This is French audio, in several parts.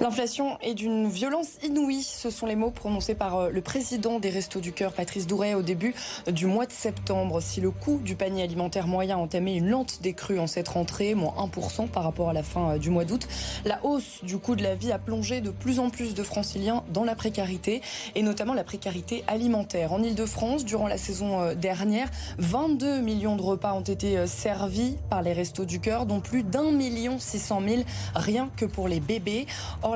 L'inflation est d'une violence inouïe. Ce sont les mots prononcés par euh, le président des Restos du Cœur, Patrice Douret, au début du mois de septembre. Si le coût du panier alimentaire moyen a entamé une lente décrue en cette rentrée, moins 1% par rapport à la fin euh, du mois d'août, la hausse du coût de la vie a plongé de plus en plus de franciliens dans la précarité et notamment la précarité alimentaire. En Ile-de-France, durant la saison euh, dernière, 22 millions de repas ont été servis par les Restos du Cœur, dont plus d'un million six cent mille rien que pour les bébés.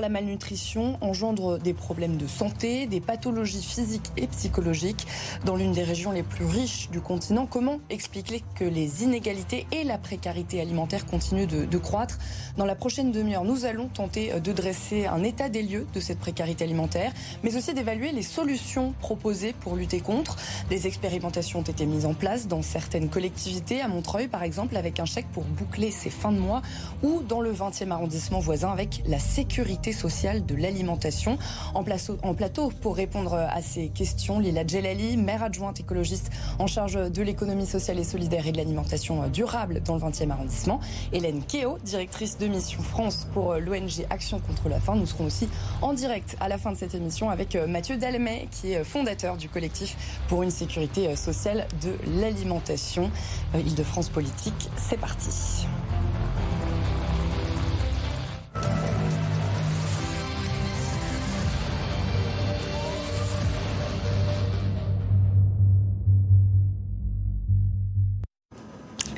La malnutrition engendre des problèmes de santé, des pathologies physiques et psychologiques. Dans l'une des régions les plus riches du continent, comment expliquer que les inégalités et la précarité alimentaire continuent de, croître? Dans la prochaine demi-heure, nous allons tenter de dresser un état des lieux de cette précarité alimentaire, mais aussi d'évaluer les solutions proposées pour lutter contre. Des expérimentations ont été mises en place dans certaines collectivités, à Montreuil par exemple, avec un chèque pour boucler ses fins de mois, ou dans le 20e arrondissement voisin avec la sécurité sociale de l'alimentation. En, en, plateau pour répondre à ces questions, Lila Djelali, maire adjointe écologiste en charge de l'économie sociale et solidaire et de l'alimentation durable dans le 20e arrondissement. Hélène Keo, directrice de mission France pour l'ONG Action contre la faim. Nous serons aussi en direct à la fin de cette émission avec Mathieu Dalmet, qui est fondateur du collectif pour une sécurité sociale de l'alimentation. Île-de-France Politique, c'est parti.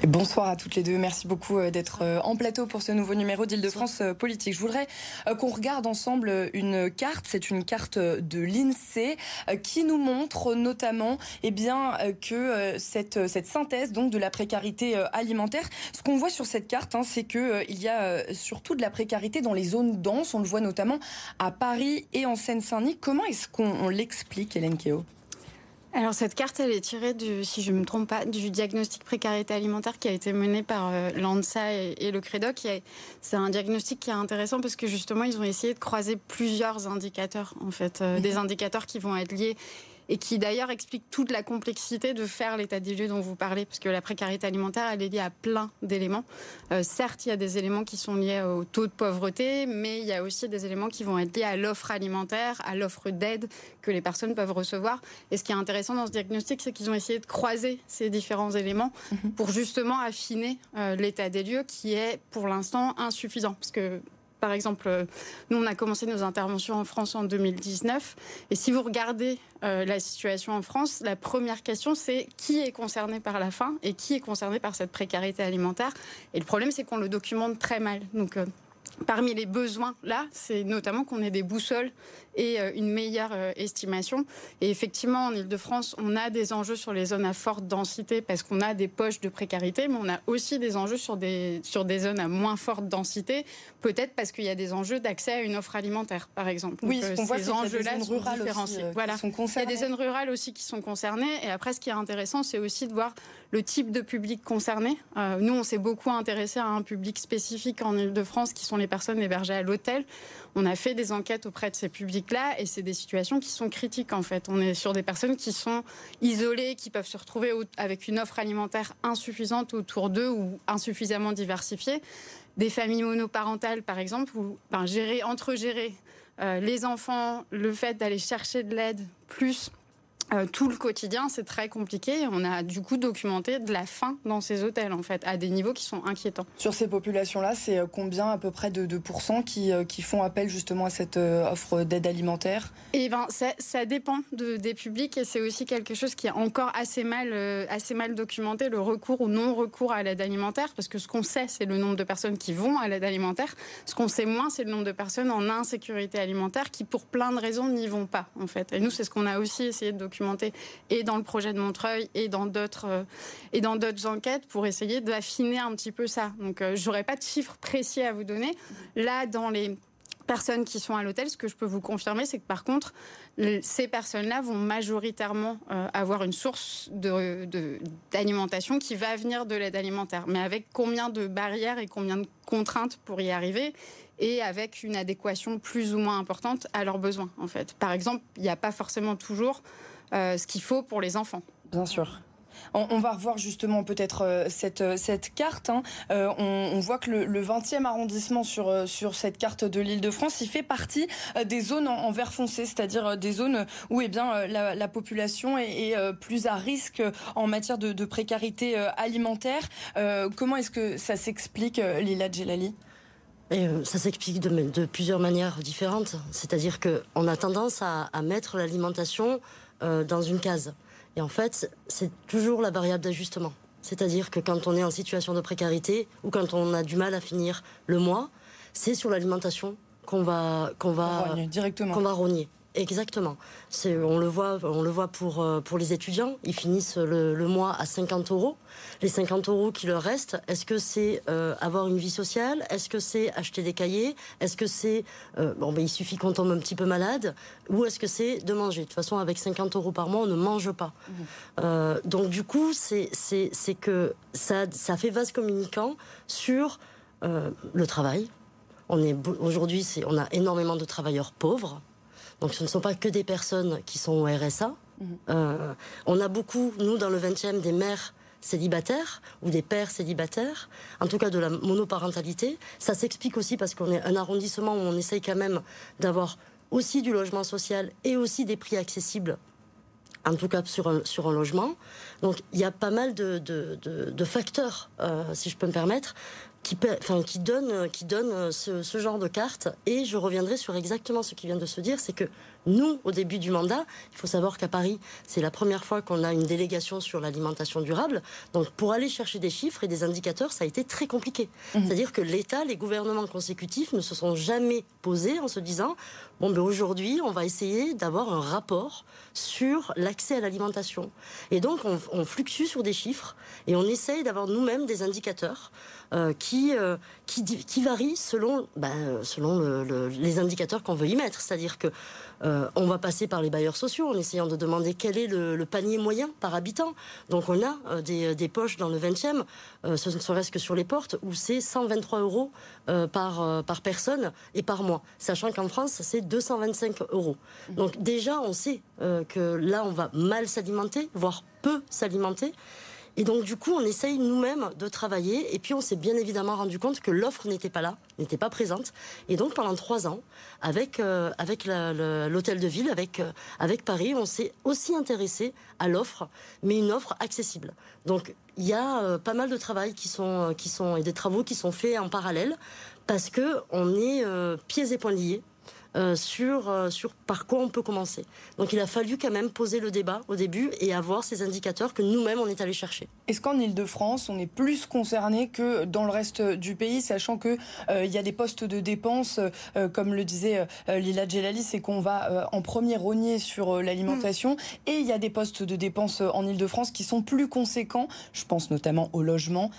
Bonsoir à toutes les deux. Merci beaucoup d'être en plateau pour ce nouveau numéro d'Île-de-France Politique. Je voudrais qu'on regarde ensemble une carte. C'est une carte de l'INSEE qui nous montre notamment eh que cette, cette synthèse donc, de la précarité alimentaire. Ce qu'on voit sur cette carte, hein, c'est qu'il y a surtout de la précarité dans les zones denses. On le voit notamment à Paris et en Seine-Saint-Denis. Comment est-ce qu'on l'explique, Hélène Keo alors cette carte, elle est tirée, du, si je ne me trompe pas, du diagnostic précarité alimentaire qui a été mené par euh, l'ANSA et, et, le CREDOC. C'est un diagnostic qui est intéressant parce que justement, ils ont essayé de croiser plusieurs indicateurs, en fait, euh, des indicateurs qui vont être liés et qui d'ailleurs explique toute la complexité de faire l'état des lieux dont vous parlez, parce que la précarité alimentaire, elle est liée à plein d'éléments. Euh, certes, il y a des éléments qui sont liés au taux de pauvreté, mais il y a aussi des éléments qui vont être liés à l'offre alimentaire, à l'offre d'aide que les personnes peuvent recevoir. Et ce qui est intéressant dans ce diagnostic, c'est qu'ils ont essayé de croiser ces différents éléments mhm. pour justement affiner euh, l'état des lieux qui est pour l'instant insuffisant. Parce que par exemple, euh, nous, on a commencé nos interventions en France en 2019. Et si vous regardez euh, la situation en France, la première question, c'est qui est concerné par la faim et qui est concerné par cette précarité alimentaire. Et le problème, c'est qu'on le documente très mal. Donc, euh, Parmi les besoins, là, c'est notamment qu'on ait des boussoles et euh, une meilleure euh, estimation. Et effectivement, en Ile-de-France, on a des enjeux sur les zones à forte densité parce qu'on a des poches de précarité, mais on a aussi des enjeux sur des, sur des zones à moins forte densité, peut-être parce qu'il y a des enjeux d'accès à une offre alimentaire, par exemple. Oui, ce qu'on voit, ces enjeux-là sont différenciés. voilà. Sont il y a des zones rurales aussi qui sont concernées. Et après, ce qui est intéressant, c'est aussi de voir le type de public concerné. Euh, nous, on s'est beaucoup intéressé à un public spécifique en Ile-de-France qui sont les personnes hébergées à l'hôtel. On a fait des enquêtes auprès de ces publics-là et c'est des situations qui sont critiques en fait. On est sur des personnes qui sont isolées, qui peuvent se retrouver avec une offre alimentaire insuffisante autour d'eux ou insuffisamment diversifiée. Des familles monoparentales par exemple, ben, gérer, entre gérer euh, les enfants, le fait d'aller chercher de l'aide, plus euh, tout le quotidien, c'est très compliqué. On a du coup documenté de la faim dans ces hôtels, en fait, à des niveaux qui sont inquiétants. Sur ces populations-là, c'est euh, combien à peu près de, de pourcents qui, euh, qui, font appel justement à cette offre d'aide alimentaire? Eh ben, ça, ça dépend de, des publics et c'est aussi quelque chose qui est encore assez mal, assez mal documenté, le recours ou non-recours à l'aide alimentaire, parce que ce qu'on sait, c'est le nombre de personnes qui vont à l'aide alimentaire. Ce qu'on sait moins, c'est le nombre de personnes en insécurité alimentaire qui, pour plein de raisons, n'y vont pas, en fait. Et nous, c'est ce qu'on a aussi essayé de documenter et dans le projet de Montreuil et dans d'autres euh, et dans d'autres enquêtes pour essayer d'affiner un petit peu ça. Donc euh, j'aurais pas de chiffres précis à vous donner. Là, dans les personnes qui sont à l'hôtel, ce que je peux vous confirmer, c'est que par contre, ces personnes-là vont majoritairement euh, avoir une source d'alimentation qui va venir de l'aide alimentaire. Mais avec combien de barrières et combien de contraintes pour y arriver et avec une adéquation plus ou moins importante à leurs besoins, en fait. Par exemple, il n'y a pas forcément toujours ce qu'il faut pour les enfants. Bien sûr. On, va revoir justement peut-être euh, cette, euh, cette carte. Hein. Euh, on, voit que le, 20e arrondissement sur, sur cette carte de l'île de France, il fait partie des zones en, vert foncé, c'est-à-dire des zones où eh bien, la, population est, plus à risque en matière de, précarité alimentaire. comment est-ce que ça s'explique, Lila Djelali? Ça s'explique de, plusieurs manières différentes. C'est-à-dire qu'on a tendance à mettre l'alimentation dans une case. Et en fait, c'est toujours la variable d'ajustement. C'est-à-dire que quand on est en situation de précarité ou quand on a du mal à finir le mois, c'est sur l'alimentation qu'on va qu'on va qu'on va rogner. Exactement. C'est, on le voit, on le voit pour, euh, pour les étudiants. Ils finissent le, le, mois à 50 euros. Les 50 euros qui leur restent, est-ce que c'est euh, avoir une vie sociale? Est-ce que c'est acheter des cahiers? Est-ce que c'est euh, bon, ben, il suffit qu'on tombe un petit peu malade Ou est-ce que c'est de manger? De toute façon, avec 50 euros par mois, on ne mange pas. Mmh. donc du coup, c'est, c'est, c'est que ça, ça fait vase communicant sur le travail. On est aujourd'hui, c'est, on a énormément de travailleurs pauvres. Donc ce ne sont pas que des personnes qui sont au RSA. Mhm. Euh, on a beaucoup, nous, dans le 20e, des mères célibataires ou des pères célibataires, en tout cas de la monoparentalité. Ça s'explique aussi parce qu'on est un arrondissement où on essaye quand même d'avoir aussi du logement social et aussi des prix accessibles en tout cas sur un, sur un logement. Donc il y a pas mal de, de, facteurs, euh, si je peux me permettre, qui, enfin, qui donne, qui donne ce, ce, genre de carte. Et je reviendrai sur exactement ce qui vient de se dire, c'est que nous, au début du mandat, il faut savoir qu'à Paris, c'est la première fois qu'on a une délégation sur l'alimentation durable. Donc, pour aller chercher des chiffres et des indicateurs, ça a été très compliqué. Mmh. C'est-à-dire que l'État, les gouvernements consécutifs ne se sont jamais posés en se disant bon, ben aujourd'hui, on va essayer d'avoir un rapport sur l'accès à l'alimentation. Et donc, on, on fluctue sur des chiffres et on essaye d'avoir nous-mêmes des indicateurs euh, qui, euh, varient selon, le, les indicateurs qu'on veut y mettre. C'est-à-dire que euh, va passer par les bailleurs sociaux en essayant de demander quel est le, panier moyen par habitant. Donc on a euh, des, poches dans le 20e, euh, ce ne serait-ce que sur les portes, où c'est 123 euros par personne et par mois. Sachant qu'en France, c'est 225 euros. Donc déjà, on sait que là, on va mal s'alimenter, voire peu s'alimenter. Et donc, du coup, on essaye nous-mêmes de travailler. Et puis, on s'est bien évidemment rendu compte que l'offre n'était pas là, n'était pas présente. Et donc, pendant trois ans, avec, euh, avec l'hôtel de ville, avec, euh, avec Paris, on s'est aussi intéressé à l'offre, mais une offre accessible. Donc, il y a euh, pas mal de travail qui sont, qui sont, et des travaux qui sont faits en parallèle parce que on est pieds et poings liés sur, euh, sur par quoi on peut commencer. Donc il a fallu quand même poser le débat au début et avoir ces indicateurs que nous-mêmes on est allé chercher. Est-ce qu'en Ile-de-France on est plus concerné que dans le reste du pays, sachant que euh, il y a des postes de dépenses, comme le disait Lila Djelali, c'est qu'on va en premier rogner sur l'alimentation, mm. et il y a des postes de dépenses en Ile-de-France qui sont plus conséquents. Je pense notamment au logement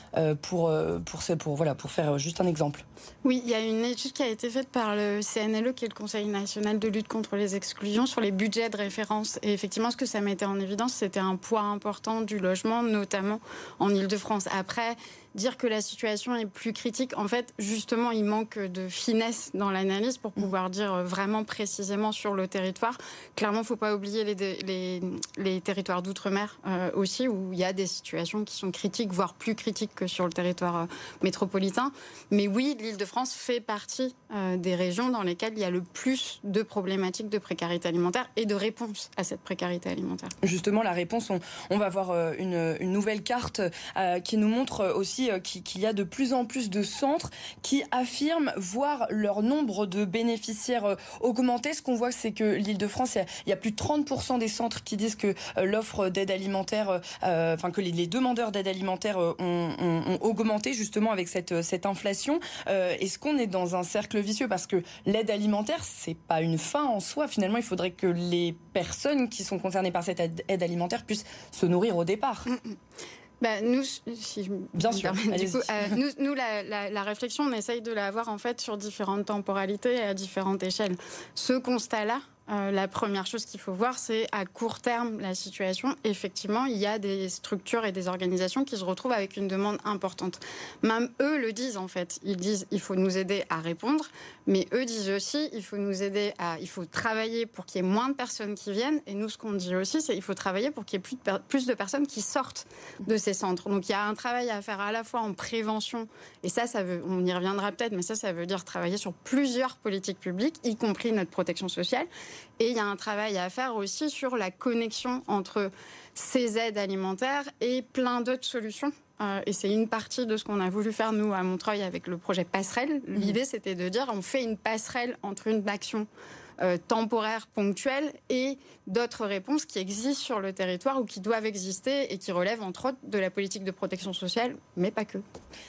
pour pour pour voilà pour faire juste un exemple. Oui, il y a une étude qui a été faite par le CNLE, qui est le Conseil national de lutte contre les exclusions, sur les budgets de référence. Et effectivement, ce que ça mettait en évidence, c'était un poids important du logement, notamment en Ile-de-France. Après, dire que la situation est plus critique, en fait, justement, il manque de finesse dans l'analyse pour pouvoir dire vraiment précisément sur le territoire. Clairement, il ne faut pas oublier les, les, territoires d'outre-mer euh, aussi, où il y a des situations qui sont critiques, voire plus critiques que sur le territoire euh, métropolitain. Mais oui, l'Île-de-France fait partie euh, des régions dans lesquelles il y a le plus de problématiques de précarité alimentaire et de réponses à cette précarité alimentaire. Justement, la réponse, on, on va voir une, une, nouvelle carte qui nous montre aussi euh, qu'il y a de plus en plus de centres qui affirment voir leur nombre de bénéficiaires euh, augmenter. Ce qu'on voit, c'est que l'Île-de-France, il y a plus de 30% des centres qui disent que euh, l'offre d'aide alimentaire, enfin que les, demandeurs d'aide alimentaire ont, augmenté justement avec cette, inflation. Est-ce qu'on est dans un cercle vicieux? Parce que l'aide alimentaire, c'est pas une fin en soi. Finalement, il faudrait que les personnes qui sont concernées par cette aide, alimentaire puissent se nourrir au départ. Bah, nous, si je Bien sûr. Euh, nous, nous la, la, la, réflexion, on essaye de la avoir en fait sur différentes temporalités et à différentes échelles. Ce constat-là, euh, la première chose qu'il faut voir, c'est à court terme la situation. Effectivement, il y a des structures et des organisations qui se retrouvent avec une demande importante. Même eux le disent en fait. Ils disent il faut nous aider à répondre, mais eux disent aussi il faut nous aider à, il faut travailler pour qu'il y ait moins de personnes qui viennent. Et nous, ce qu'on dit aussi, c'est il faut travailler pour qu'il y ait plus de, plus de personnes qui sortent de ces centres. Donc il y a un travail à faire à la fois en prévention, et ça, ça veut, on y reviendra peut-être, mais ça, ça veut dire travailler sur plusieurs politiques publiques, y compris notre protection sociale. Et il y a un travail à faire aussi sur la connexion entre ces aides alimentaires et plein d'autres solutions. Euh, et c'est une partie de ce qu'on a voulu faire, nous, à Montreuil, avec le projet Passerelle. Mmh. L'idée, c'était de dire on fait une passerelle entre une action euh, temporaires, ponctuelles et d'autres réponses qui existent sur le territoire ou qui doivent exister et qui relèvent entre autres de la politique de protection sociale, mais pas que.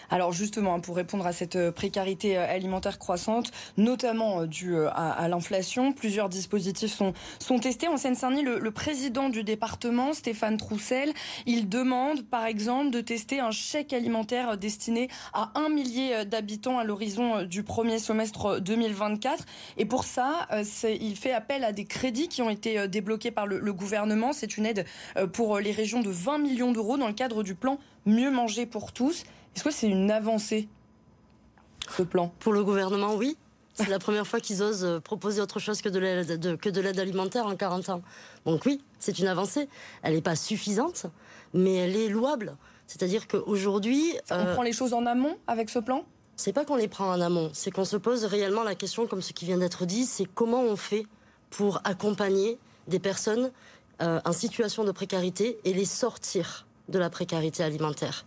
Alors justement, hein, pour répondre à cette euh, précarité euh, alimentaire croissante, notamment due à, l'inflation, plusieurs dispositifs sont, testés. En Seine-Saint-Denis, le, président du département, Stéphane Troussel, il demande par exemple de tester un chèque alimentaire destiné à un millier d'habitants à l'horizon du premier semestre 2024. Et pour ça, il fait appel à des crédits qui ont été euh, débloqués par le, gouvernement. C'est une aide euh, pour les régions de 20 millions d'euros dans le cadre du plan Mieux manger pour tous. Est-ce que c'est une avancée, ce plan? Pour le gouvernement, oui. C'est la première fois qu'ils osent euh, proposer autre chose que de l'aide alimentaire en 40 ans. Donc oui, c'est une avancée. Elle n'est pas suffisante, mais elle est louable. C'est-à-dire qu'aujourd'hui... On prend les choses en amont avec ce plan? C'est pas qu'on les prend en amont, c'est qu'on se pose réellement la question, comme ce qui vient d'être dit, c'est comment on fait pour accompagner des personnes euh, en situation de précarité et les sortir de la précarité alimentaire.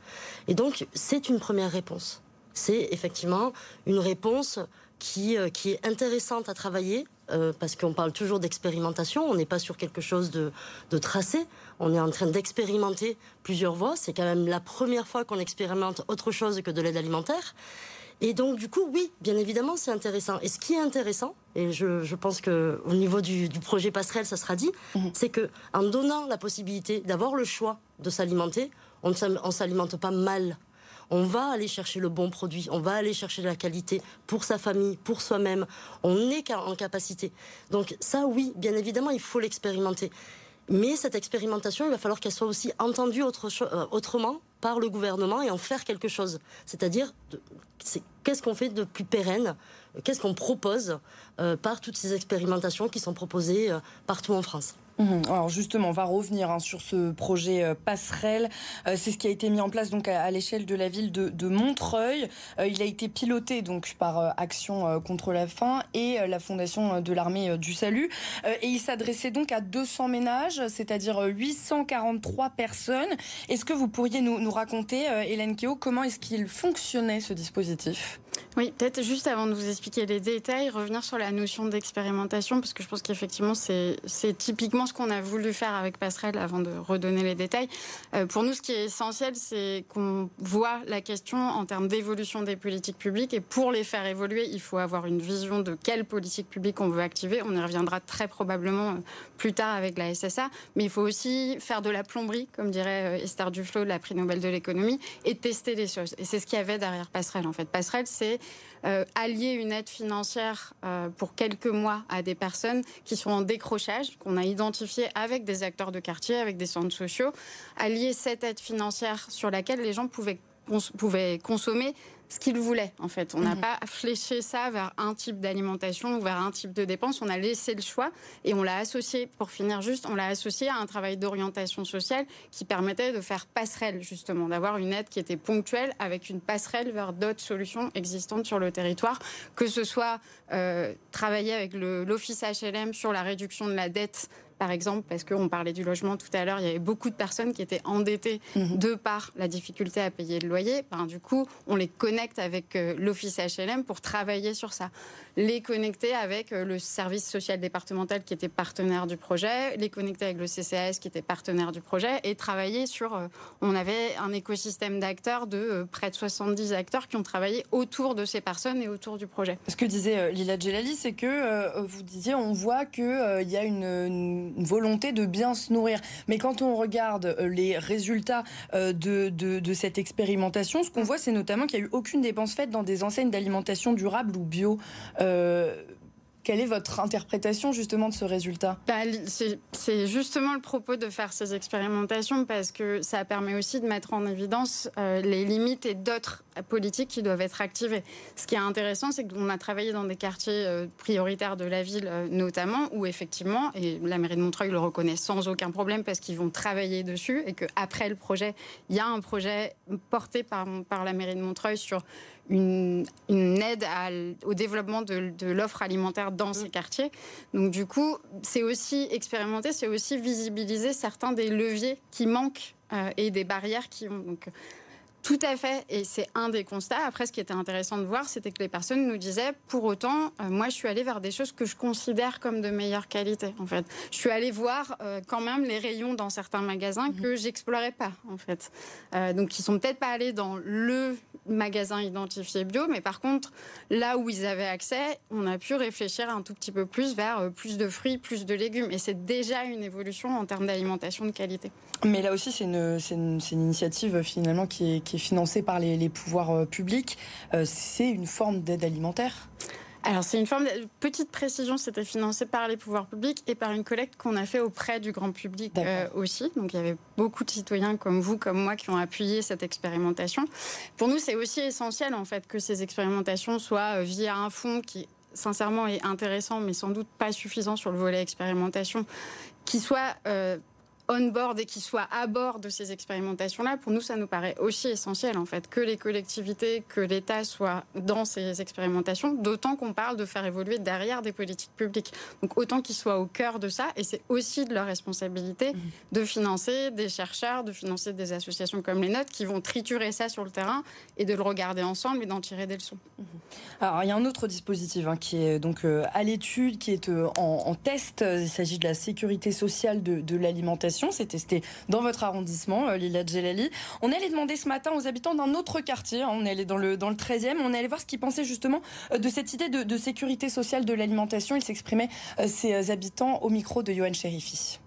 Et donc, c'est une première réponse. C'est effectivement une réponse qui, euh, qui est intéressante à travailler, euh, parce qu'on parle toujours d'expérimentation, on n'est pas sur quelque chose de, de tracé, on est en train d'expérimenter plusieurs voies, c'est quand même la première fois qu'on expérimente autre chose que de l'aide alimentaire. Et donc, du coup, oui, bien évidemment, c'est intéressant. Et ce qui est intéressant, et je, je pense que au niveau du, du, projet passerelle, ça sera dit, mhm. c'est que en donnant la possibilité d'avoir le choix de s'alimenter, on ne s'alimente pas mal. On va aller chercher le bon produit, on va aller chercher la qualité pour sa famille, pour soi-même. On est en capacité. Donc ça, oui, bien évidemment, il faut l'expérimenter. Mais cette expérimentation, il va falloir qu'elle soit aussi entendue autre, euh, autrement par le gouvernement et en faire quelque chose. C'est-à-dire, qu'est-ce qu'on fait de plus pérenne? Qu'est-ce qu'on propose euh, par toutes ces expérimentations qui sont proposées euh, partout en France? Alors justement, on va revenir hein, sur ce projet euh, passerelle. Euh, c'est ce qui a été mis en place donc à, l'échelle de la ville de, Montreuil. Euh, il a été piloté donc par Action contre la faim et la Fondation de l'armée du salut. et il s'adressait donc à 200 ménages, c'est-à-dire 843 personnes. Est-ce que vous pourriez nous, nous raconter, Hélène Keo, comment est-ce qu'il fonctionnait ce dispositif? Oui, peut-être juste avant de vous expliquer les détails, revenir sur la notion d'expérimentation, parce que je pense qu'effectivement, c'est typiquement ce qu'on a voulu faire avec Passerelle avant de redonner les détails. Euh, pour nous, ce qui est essentiel, c'est qu'on voit la question en termes d'évolution des politiques publiques, et pour les faire évoluer, il faut avoir une vision de quelle politique publique on veut activer. On y reviendra très probablement euh, plus tard avec la SSA, mais il faut aussi faire de la plomberie, comme dirait euh, Esther Duflo la prix Nobel de l'économie, et tester les choses. Et c'est ce qu'il y avait derrière Passerelle, en fait. Passerelle, c'est euh, allier une aide financière euh, pour quelques mois à des personnes qui sont en décrochage, qu'on a identifié avec des acteurs de quartier, avec des centres sociaux, allier cette aide financière sur laquelle les gens pouvaient, pouvaient consommer ce qu'ils voulaient, en fait. On n'a mhm. pas fléché ça vers un type d'alimentation ou vers un type de dépense. On a laissé le choix et on l'a associé, pour finir juste, on l'a associé à un travail d'orientation sociale qui permettait de faire passerelle, justement, d'avoir une aide qui était ponctuelle avec une passerelle vers d'autres solutions existantes sur le territoire, que ce soit euh, travailler avec l'Office HLM sur la réduction de la dette par exemple, parce qu'on parlait du logement tout à l'heure, il y avait beaucoup de personnes qui étaient endettées mhm. de par la difficulté à payer le loyer. Ben, du coup, on les connecte avec euh, l'office HLM pour travailler sur ça. Les connecter avec euh, le service social départemental qui était partenaire du projet, les connecter avec le CCAS qui était partenaire du projet et travailler sur. Euh, on avait un écosystème d'acteurs de près de 70 acteurs qui ont travaillé autour de ces personnes et autour du projet. Ce que disait Lila Djelali, c'est que vous disiez, on voit qu'il y a une une volonté de bien se nourrir. Mais quand on regarde euh, les résultats euh, de, de, cette expérimentation, ce qu'on voit, c'est notamment qu'il n'y a eu aucune dépense faite dans des enseignes d'alimentation durable ou bio. Euh, Quelle est votre interprétation justement de ce résultat? Bah, C'est justement le propos de faire ces expérimentations parce que ça permet aussi de mettre en évidence euh, les limites et d'autres politiques qui doivent être activées. Ce qui est intéressant, c'est qu'on a travaillé dans des quartiers euh, prioritaires de la ville euh, notamment, où effectivement, et la mairie de Montreuil le reconnaît sans aucun problème parce qu'ils vont travailler dessus et qu'après le projet, il y a un projet porté par, par la mairie de Montreuil sur une, aide au développement de, l'offre alimentaire dans ces quartiers. Donc du coup, c'est aussi expérimenter, c'est aussi visibiliser certains des leviers qui manquent euh, et des barrières qui ont. Donc, tout à fait, et c'est un des constats. Après, ce qui était intéressant de voir, c'était que les personnes nous disaient, pour autant, euh, moi, je suis allée vers des choses que je considère comme de meilleure qualité. En fait, je suis allée voir euh, quand même les rayons dans certains magasins mhm. que j'explorais pas, en fait. donc, ils sont peut-être pas allés dans le magasins identifiés bio, mais par contre, là où ils avaient accès, on a pu réfléchir un tout petit peu plus vers euh, plus de fruits, plus de légumes. Et c'est déjà une évolution en termes d'alimentation de qualité. Mais là aussi, c'est une, une, initiative finalement qui est, financée par les, pouvoirs euh, publics. Euh, c'est une forme d'aide alimentaire alors c'est une forme de petite précision, c'était financé par les pouvoirs publics et par une collecte qu'on a fait auprès du grand public euh, aussi. Donc il y avait beaucoup de citoyens comme vous, comme moi, qui ont appuyé cette expérimentation. Pour nous, c'est aussi essentiel en fait que ces expérimentations soient euh, via un fonds qui sincèrement est intéressant, mais sans doute pas suffisant sur le volet expérimentation, qui soit euh, on-board et qui soient à bord de ces expérimentations-là, pour nous, ça nous paraît aussi essentiel, en fait, que les collectivités, que l'État soient dans ces expérimentations, d'autant qu'on parle de faire évoluer derrière des politiques publiques. Donc, autant qu'ils soient au cœur de ça, et c'est aussi de leur responsabilité mmh. de financer des chercheurs, de financer des associations comme les nôtres qui vont triturer ça sur le terrain et de le regarder ensemble et d'en tirer des leçons. Mmh. Alors, il y a un autre dispositif hein, qui est donc euh, à l'étude, qui est euh, en, test. Il s'agit de la sécurité sociale de l'alimentation c'est testé dans votre arrondissement, euh, Lila Djelali. On est allé demander ce matin aux habitants d'un autre quartier, hein, on est allé dans le, dans le 13e, on est allé voir ce qu'ils pensaient justement euh, de cette idée de, sécurité sociale de l'alimentation. Ils s'exprimaient, euh, ces habitants, au micro de Johan Cherifi.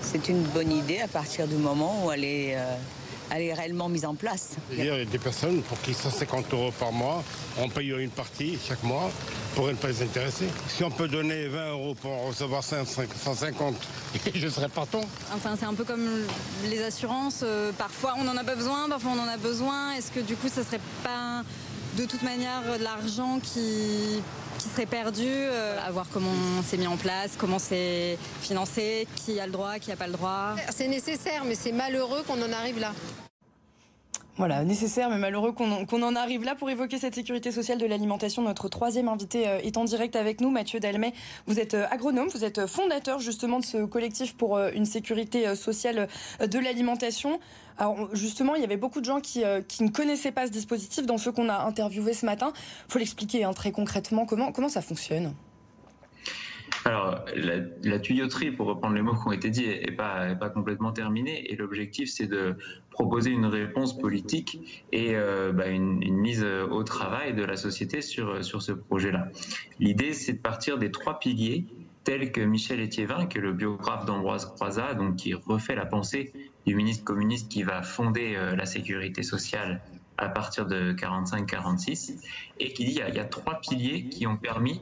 C'est une bonne idée à partir du moment où elle est elle est réellement mise en place. Il y a des personnes pour qui 150 euros par mois, on paye une partie chaque mois, pourraient ne pas les intéresser. Si on peut donner 20 euros pour recevoir 150, je serais partant. Enfin, c'est un peu comme les assurances. Euh, parfois, on n'en a pas besoin, parfois, on en a besoin. Est-ce que du coup, ça serait pas de toute manière de l'argent qui qui serait perdu, euh, à voir comment c'est mis en place, comment c'est financé, qui a le droit, qui n'a pas le droit? C'est nécessaire, mais c'est malheureux qu'on en arrive là. Voilà, nécessaire mais malheureux qu'on en, arrive là pour évoquer cette sécurité sociale de l'alimentation. Notre troisième invité euh, est en direct avec nous, Mathieu Dalmet. Vous êtes euh, agronome, vous êtes fondateur justement de ce collectif pour une sécurité sociale de l'alimentation. Alors justement, il y avait beaucoup de gens qui, euh, ne connaissaient pas ce dispositif dans ceux qu'on a interviewés ce matin. Il faut l'expliquer hein, très concrètement, comment ça fonctionne? Alors, la, tuyauterie, pour reprendre les mots qui ont été dits, n'est pas, complètement terminée. Et l'objectif, c'est de proposer une réponse politique et euh, bah, une, mise au travail de la société sur, sur ce projet-là. L'idée, c'est de partir des trois piliers tels que Michel Étiévin, que le biographe d'Ambroise Croizat, donc qui refait la pensée du ministre communiste qui va fonder euh, la sécurité sociale à partir de 45-46, et qui dit qu'il y, a trois piliers qui ont permis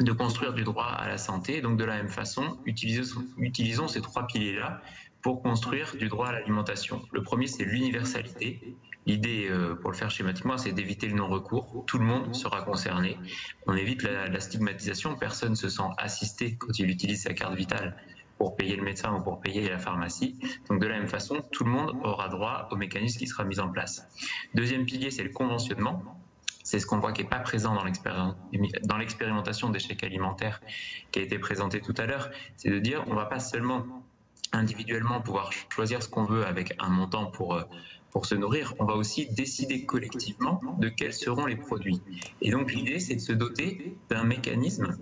de construire du droit à la santé. Donc de la même façon, utilisons, ces trois piliers-là pour construire du droit à l'alimentation. Le premier, c'est l'universalité. L'idée, euh, pour le faire schématiquement, c'est d'éviter le non-recours. Tout le monde sera concerné. On évite la, la stigmatisation. Personne ne se sent assisté quand il utilise sa carte vitale pour payer le médecin ou pour payer la pharmacie. Donc de la même façon, tout le monde aura droit au mécanisme qui sera mis en place. Deuxième pilier, c'est le conventionnement. C'est ce qu'on voit qui n'est pas présent dans l'expérimentation des chèques alimentaires qui a été présenté tout à l'heure. C'est de dire, on ne va pas seulement individuellement pouvoir choisir ce qu'on veut avec un montant pour, euh, pour se nourrir, on va aussi décider collectivement de quels seront les produits. Et donc l'idée, c'est de se doter d'un mécanisme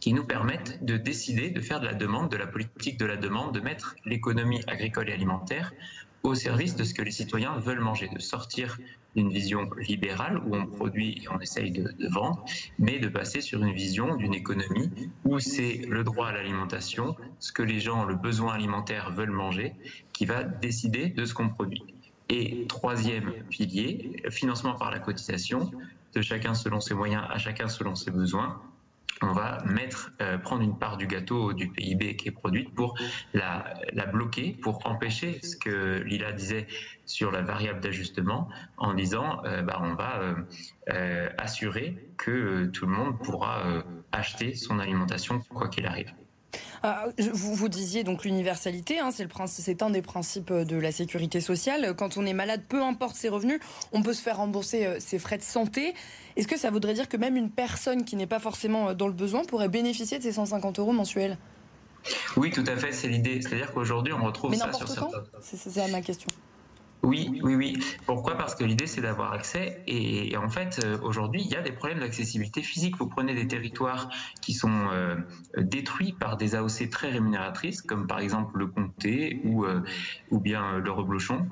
qui nous permettent de décider de faire de la demande, de la politique de la demande, de mettre l'économie agricole et alimentaire au service de ce que les citoyens veulent manger, de sortir d'une vision libérale où on produit et on essaye de, vendre, mais de passer sur une vision d'une économie où c'est le droit à l'alimentation, ce que les gens, le besoin alimentaire veulent manger, qui va décider de ce qu'on produit. Et troisième pilier, financement par la cotisation, de chacun selon ses moyens, à chacun selon ses besoins, on va mettre, euh, prendre une part du gâteau du PIB qui est produite pour la, bloquer, pour empêcher ce que Lila disait sur la variable d'ajustement, en disant euh, bah, on va euh, assurer que tout le monde pourra acheter son alimentation quoi qu'il arrive. Ah, vous, vous disiez donc l'universalité, hein, c'est un des principes de la sécurité sociale. Quand on est malade, peu importe ses revenus, on peut se faire rembourser euh, ses frais de santé. Est-ce que ça voudrait dire que même une personne qui n'est pas forcément euh, dans le besoin pourrait bénéficier de ces 150 euros mensuels? Oui, tout à fait, c'est l'idée. C'est-à-dire qu'aujourd'hui, on retrouve ça sur quand? C'est ma question. Oui, oui, oui. Pourquoi? Parce que l'idée, c'est d'avoir accès. Et, en fait, euh, aujourd'hui, il y a des problèmes d'accessibilité physique. Vous prenez des territoires qui sont euh, détruits par des AOC très rémunératrices, comme par exemple le Comté ou, euh, ou bien le Reblochon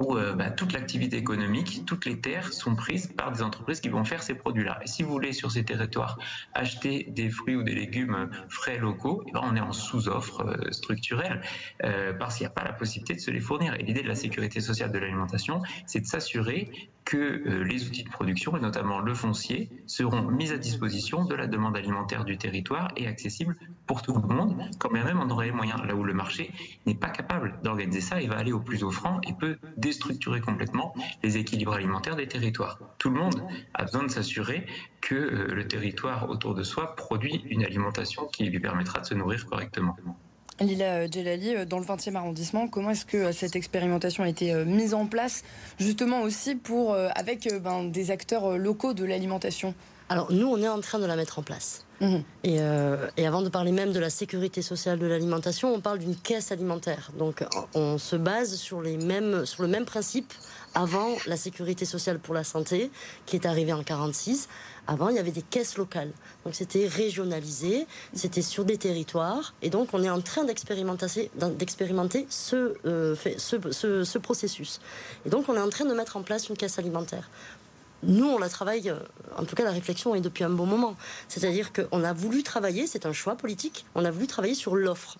où euh, bah, toute l'activité économique, toutes les terres sont prises par des entreprises qui vont faire ces produits-là. Et si vous voulez sur ces territoires acheter des fruits ou des légumes frais locaux, eh ben, on est en sous-offre euh, structurelle euh, parce qu'il n'y a pas la possibilité de se les fournir. Et l'idée de la sécurité sociale de l'alimentation, c'est de s'assurer que euh, les outils de production, et notamment le foncier, seront mis à disposition de la demande alimentaire du territoire et accessibles pour tout le monde, quand bien même on aurait les moyens. Là où le marché n'est pas capable d'organiser ça, il va aller au plus offrant et peut déstructurer complètement les équilibres alimentaires des territoires. Tout le monde a besoin de s'assurer que euh, le territoire autour de soi produit une alimentation qui lui permettra de se nourrir correctement. Lila Djelali, euh, dans le 20e arrondissement, comment est-ce que euh, cette expérimentation a été euh, mise en place, justement aussi pour, avec ben, des acteurs locaux de l'alimentation? Alors, nous, on est en train de la mettre en place. Mmh. Et, et, avant de parler même de la sécurité sociale de l'alimentation, on parle d'une caisse alimentaire. Donc, on se base sur, les mêmes, sur le même principe avant la sécurité sociale pour la santé, qui est arrivée en 46. Avant, il y avait des caisses locales. Donc c'était régionalisé, c'était sur des territoires. Et donc on est en train d'expérimenter ce, euh, ce, ce, processus. Et donc on est en train de mettre en place une caisse alimentaire. Nous, on la travaille, euh, en tout cas la réflexion est depuis un bon moment. C'est-à-dire qu'on a voulu travailler, c'est un choix politique, on a voulu travailler sur l'offre.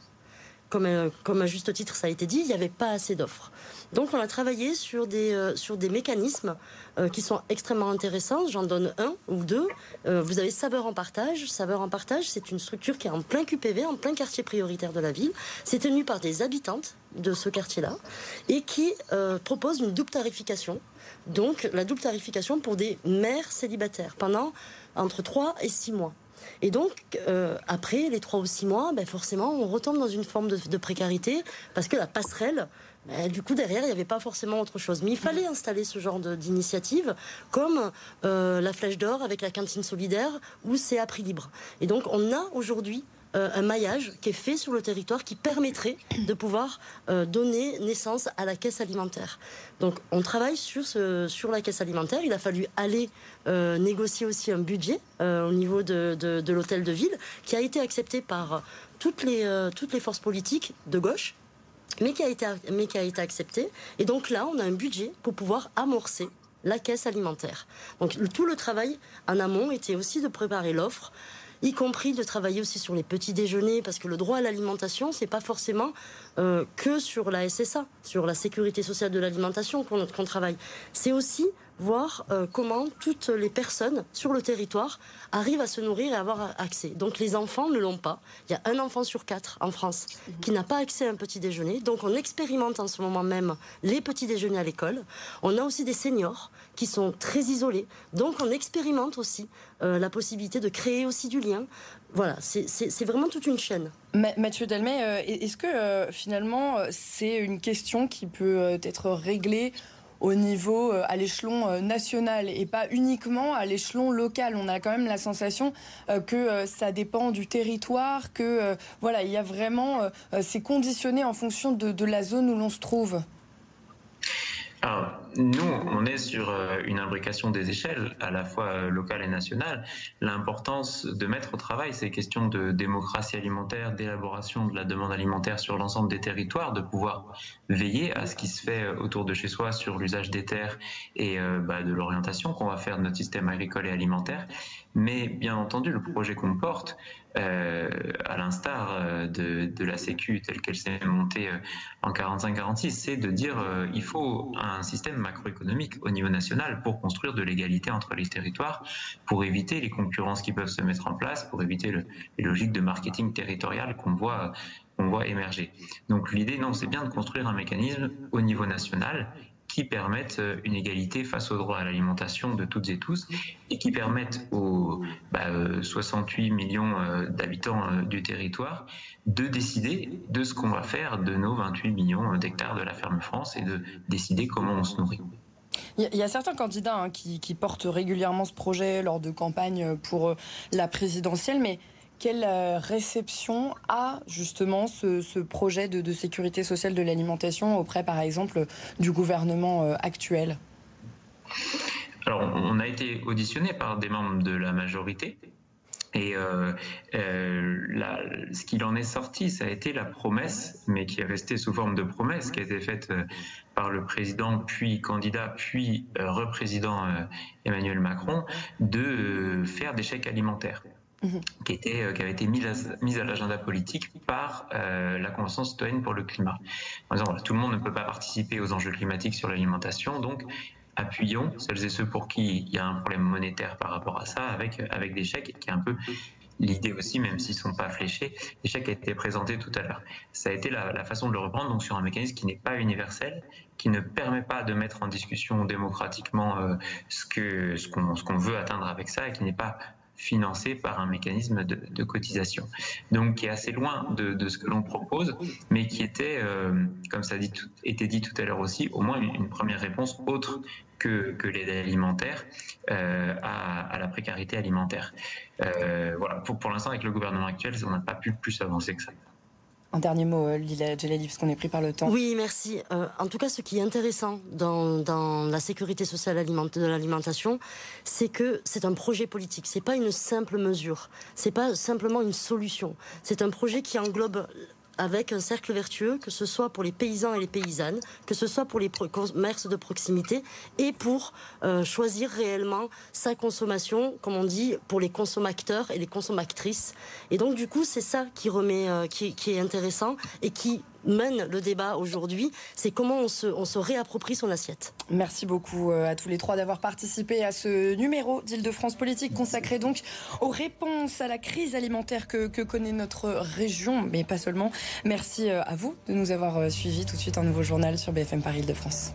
Comme, euh, comme à juste titre ça a été dit, il n'y avait pas assez d'offres. Donc on a travaillé sur des, euh, sur des mécanismes euh, qui sont extrêmement intéressants. J'en donne un ou deux. Euh, vous avez Saveur en partage. Saveur en partage, c'est une structure qui est en plein QPV, en plein quartier prioritaire de la ville. C'est tenu par des habitantes de ce quartier-là et qui propose une double tarification. Donc la double tarification pour des mères célibataires pendant entre 3 et 6 mois. Et donc, après les 3 ou 6 mois, ben forcément, on retombe dans une forme de, précarité parce que la passerelle du coup, derrière, il n'y avait pas forcément autre chose. Mais il fallait installer ce genre d'initiative, comme euh, la Flèche d'Or avec la cantine solidaire, où c'est à prix libre. Et donc, on a aujourd'hui euh, un maillage qui est fait sur le territoire qui permettrait de pouvoir euh, donner naissance à la caisse alimentaire. Donc on travaille sur, sur la caisse alimentaire. Il a fallu aller négocier aussi un budget au niveau de, de, de l'hôtel de ville qui a été accepté par toutes les, toutes les forces politiques de gauche mais qui a été, mais qui a été accepté. Et donc là, on a un budget pour pouvoir amorcer la caisse alimentaire. Donc tout le travail en amont était aussi de préparer l'offre, y compris de travailler aussi sur les petits déjeuners, parce que le droit à l'alimentation, c'est pas forcément euh, que sur la SSA, sur la sécurité sociale de l'alimentation qu'on travaille. C'est aussi voir euh, comment toutes les personnes sur le territoire arrivent à se nourrir et avoir accès. Donc les enfants ne l'ont pas. Il y a un enfant sur quatre en France qui n'a pas accès à un petit déjeuner. Donc on expérimente en ce moment même les petits déjeuners à l'école. On a aussi des seniors qui sont très isolés. Donc on expérimente aussi euh, la possibilité de créer aussi du lien. Voilà, c'est vraiment toute une chaîne. Mathieu Delmet, euh, est-ce que finalement c'est une question qui peut être réglée au niveau, euh, à l'échelon euh, national et pas uniquement à l'échelon local. On a quand même la sensation euh, que ça dépend du territoire, que voilà, il y a vraiment, c'est conditionné en fonction de la zone où l'on se trouve. Alors, nous, on est sur euh, une imbrication des échelles, à la fois euh, locale et nationale. L'importance de mettre au travail ces questions de démocratie alimentaire, d'élaboration de la demande alimentaire sur l'ensemble des territoires, de pouvoir veiller à ce qui se fait euh, autour de chez soi sur l'usage des terres et bah, de l'orientation qu'on va faire de notre système agricole et alimentaire. Mais bien entendu, le projet qu'on porte, euh, à l'instar euh, de, de, la Sécu telle qu'elle s'est montée euh, en 45-46, c'est de dire il faut un système macroéconomique au niveau national pour construire de l'égalité entre les territoires, pour éviter les concurrences qui peuvent se mettre en place, pour éviter les logiques de marketing territorial qu'on voit, qu'on voit émerger. Donc l'idée, non, c'est bien de construire un mécanisme au niveau national qui permettent euh, une égalité face au droit à l'alimentation de toutes et tous et qui permettent aux 68 bah, euh, millions euh, d'habitants du territoire de décider de ce qu'on va faire de nos 28 millions d'hectares de la ferme France et de décider comment on se nourrit. Il y a certains candidats hein, qui, portent régulièrement ce projet lors de campagne pour la présidentielle, mais quelle euh, réception a justement ce, projet de, sécurité sociale de l'alimentation auprès, par exemple, du gouvernement euh, actuel? Alors, on a été auditionné par des membres de la majorité. Et euh, ce qu'il en est sorti, ça a été la promesse, mais qui est restée sous forme de promesse, qui a été faite par le président, puis candidat, puis représident Emmanuel Macron, de faire des chèques alimentaires. Euh, qui avait été mise à, l'agenda politique par euh, la Convention citoyenne pour le climat. En disant, tout le monde ne peut pas participer aux enjeux climatiques sur l'alimentation, donc appuyons celles et ceux pour qui il y a un problème monétaire par rapport à ça avec, avec des chèques, qui est un peu l'idée aussi, même s'ils ne sont pas fléchés, les chèques a été présenté tout à l'heure. Ça a été la, façon de le reprendre donc sur un mécanisme qui n'est pas universel, qui ne permet pas de mettre en discussion démocratiquement euh, ce qu'on ce qu'on veut atteindre avec ça et qui n'est pas financé par un mécanisme de, cotisation. Donc qui est assez loin de, ce que l'on propose, mais qui était, euh, comme ça a dit, été dit tout à l'heure aussi, au moins une, première réponse autre que, l'aide alimentaire euh, à, la précarité alimentaire. Euh, voilà, pour l'instant, avec le gouvernement actuel, on n'a pas pu plus avancer que ça. Un dernier mot, euh, Lila Jalali, parce qu'on est pris par le temps. Oui, merci. Euh, en tout cas, ce qui est intéressant dans, la sécurité sociale de l'alimentation, c'est que c'est un projet politique. C'est pas une simple mesure. C'est pas simplement une solution. C'est un projet qui englobe avec un cercle vertueux, que ce soit pour les paysans et les paysannes, que ce soit pour les commerces de proximité et pour euh, choisir réellement sa consommation, comme on dit, pour les consommateurs et les consommatrices. Et donc du coup, c'est ça qui remet, euh, qui, qui est intéressant et qui mène le débat aujourd'hui, c'est comment on se, réapproprie son assiette. Merci beaucoup euh, à tous les trois d'avoir participé à ce numéro d'Île-de-France Politique consacré donc aux réponses à la crise alimentaire que, que, connaît notre région, mais pas seulement. Merci euh, à vous de nous avoir euh, suivis. Tout de suite un nouveau journal sur BFM Paris Île-de-France.